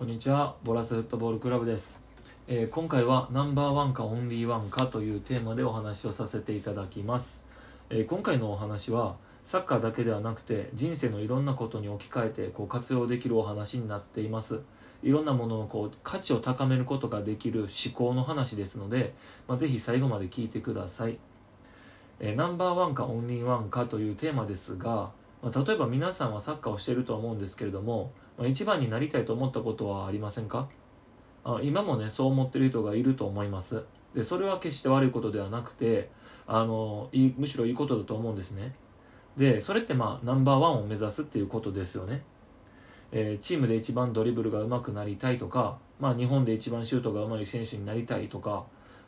こんにちは。ボラスフットボールクラブです、えー今回はナンバーワンかオンリーワンかというテーマでお話をさせていただきます、えー今回のお話はサッカーだけではなくて人生のいろんなことに置き換えてこう活用できるお話になっています。いろんなもののこう価値を高めることができる思考の話ですので、まあ、ぜひ最後まで聞いてください、えーナンバーワンかオンリーワンかというテーマですが、まあ、例えば皆さんはサッカーをしていると思うんですけれども、まあ、一番になりたいと思ったことはありませんか？あ今もねそう思ってる人がいると思います。でそれは決して悪いことではなくてあのむしろいいことだと思うんですね。でそれってまあナンバーワンを目指すっていうことですよね、えーチームで一番ドリブルが上手くなりたいとか、まあ、日本で一番シュートが上手い選手になりたいとか、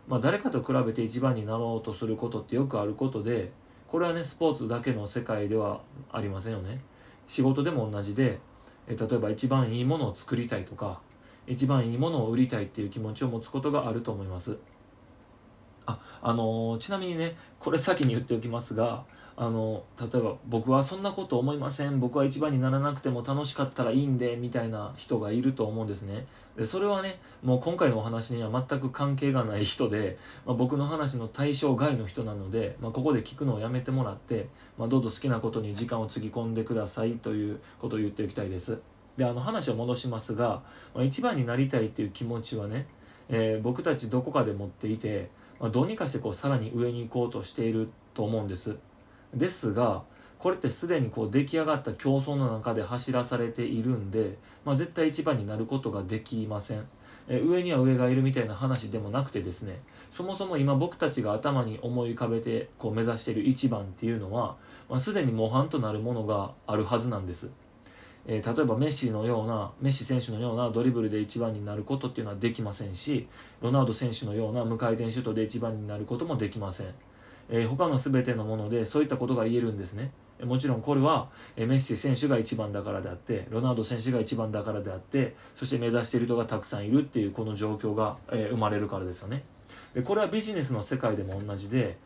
まあ、誰かと比べて一番になろうとすることってよくあることでこれはねスポーツだけの世界ではありませんよね。仕事でも同じで、え例えば一番いいものを作りたいとか一番いいものを売りたいっていう気持ちを持つことがあると思います。ああのーちなみにねこれ先に言っておきますがあの例えば僕はそんなこと思いません。僕は一番にならなくても楽しかったらいいんでみたいな人がいると思うんですね。でそれはねもう今回のお話には全く関係がない人で、まあ、僕の話の対象外の人なので、まあ、ここで聞くのをやめてもらって、まあ、どうぞ好きなことに時間をつぎ込んでくださいということを言っておきたいです。であの話を戻しますが、まあ、一番になりたいっていう気持ちはね、えー僕たちどこかで持っていて、まあ、どうにかしてこうさらに上に行こうとしていると思うんです。ですがこれってすでにこう出来上がった競争の中で走らされているんで、まあ、絶対一番になることができません。え上には上がいるみたいな話でもなくてですねそもそも今僕たちが頭に思い浮かべてこう目指している一番っていうのは、まあ、すでに模範となるものがあるはずなんです。えー例えばメッシのようなメッシ選手のようなドリブルで一番になることっていうのはできませんしロナウド選手のような無回転シュートで一番になることもできません、えー他の全てのものでそういったことが言えるんですね。もちろんこれはメッシ選手が一番だからであってロナウド選手が一番だからであってそして目指している人がたくさんいるっていうこの状況が、え生まれるからですよね。でこれはビジネスの世界でも同じで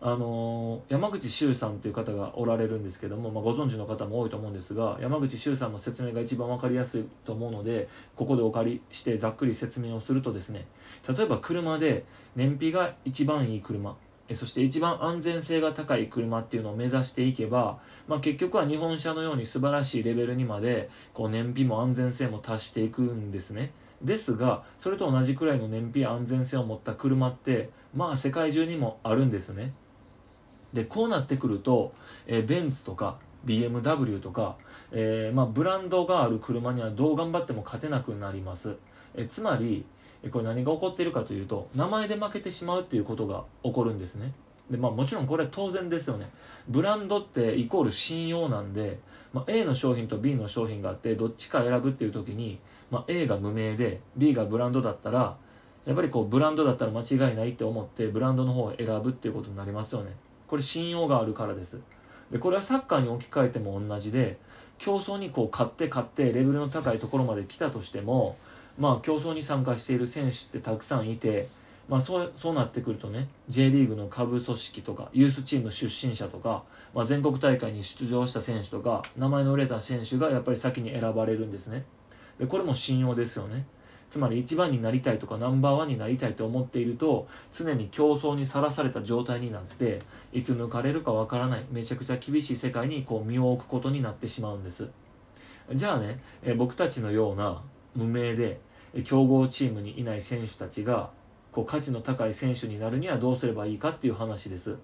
あのー山口周さんっていう方がおられるんですけども、まあ、ご存知の方も多いと思うんですが山口周さんの説明が一番分かりやすいと思うのでここでお借りしてざっくり説明をするとですね例えば車で燃費が一番いい車そして一番安全性が高い車っていうのを目指していけば、まあ、結局は日本車のように素晴らしいレベルにまでこう燃費も安全性も達していくんですね。ですがそれと同じくらいの燃費や安全性を持った車ってまあ世界中にもあるんですね。でこうなってくると、えベンツとか BMW とか、えーまあ、ブランドがある車にはどう頑張っても勝てなくなります、えつまりこれ何が起こっているかというと名前で負けてしまうっていうことが起こるんですね。で、まあ、もちろんこれは当然ですよね。ブランドってイコール信用なんで、まあ、A の商品と B の商品があってどっちか選ぶっていう時に、まあ、A が無名で B がブランドだったらやっぱりこうブランドだったら間違いないって思ってブランドの方を選ぶっていうことになりますよね。これ信用があるからです。でこれはサッカーに置き換えても同じで競争にこう勝って勝ってレベルの高いところまで来たとしてもまあ競争に参加している選手ってたくさんいてまあそうそうなってくるとね J リーグの下部組織とかユースチーム出身者とか、まあ、全国大会に出場した選手とか名前の売れた選手がやっぱり先に選ばれるんですね。でこれも信用ですよね。つまり一番になりたいとかナンバーワンになりたいと思っていると常に競争にさらされた状態になっていつ抜かれるかわからないめちゃくちゃ厳しい世界にこう身を置くことになってしまうんです。じゃあねえ僕たちのような無名で強豪チームにいない選手たちがこう価値の高い選手になるにはどうすればいいかっていう話です。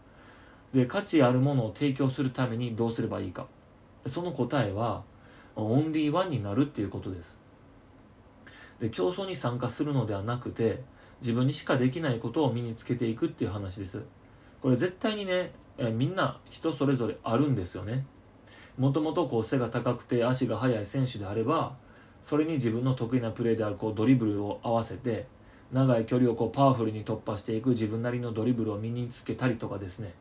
で価値あるものを提供するためにどうすればいいか。その答えはオンリーワンになるっていうことです。で競争に参加するのではなくて自分にしかできないことを身につけていくっていう話です。これ絶対にねえみんな人それぞれあるんですよね。もともとこう背が高くて足が速い選手であればそれに自分の得意なプレーであるこうドリブルを合わせて長い距離をこうパワフルに突破していく自分なりのドリブルを身につけたりとかですね。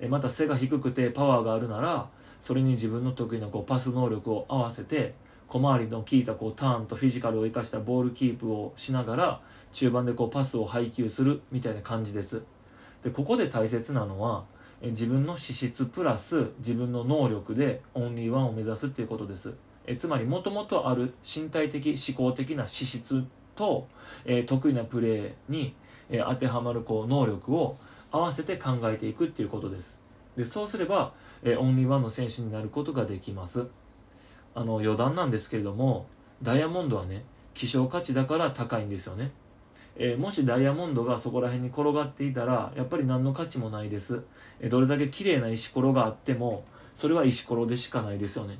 えまた背が低くてパワーがあるならそれに自分の得意なこうパス能力を合わせて小回りの効いたこうターンとフィジカルを生かしたボールキープをしながら中盤でこうパスを配球するみたいな感じです。でここで大切なのは自分の資質プラス自分の能力でオンリーワンを目指すっていうことです。えつまりもともとある身体的思考的な資質と、え得意なプレーに、え当てはまるこう能力を合わせて考えていくっていうことです。でそうすれば、えオンリーワンの選手になることができます。あの余談なんですけれどもダイヤモンドはね希少価値だから高いんですよね。えー、もしダイヤモンドがそこら辺に転がっていたらやっぱり何の価値もないです、えー、どれだけ綺麗な石ころがあってもそれは石ころでしかないですよね、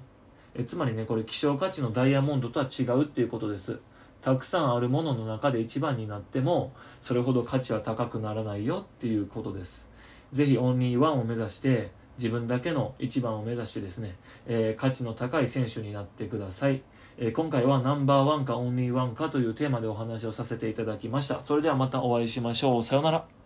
え、つまりねこれ希少価値のダイヤモンドとは違うっていうことですたくさんあるものの中で一番になってもそれほど価値は高くならないよっていうことです是非オンリーワンを目指して自分だけの一番を目指してですね、えー、価値の高い選手になってください。えー、今回はナンバーワンかオンリーワンかというテーマでお話をさせていただきました。それではまたお会いしましょう。さようなら。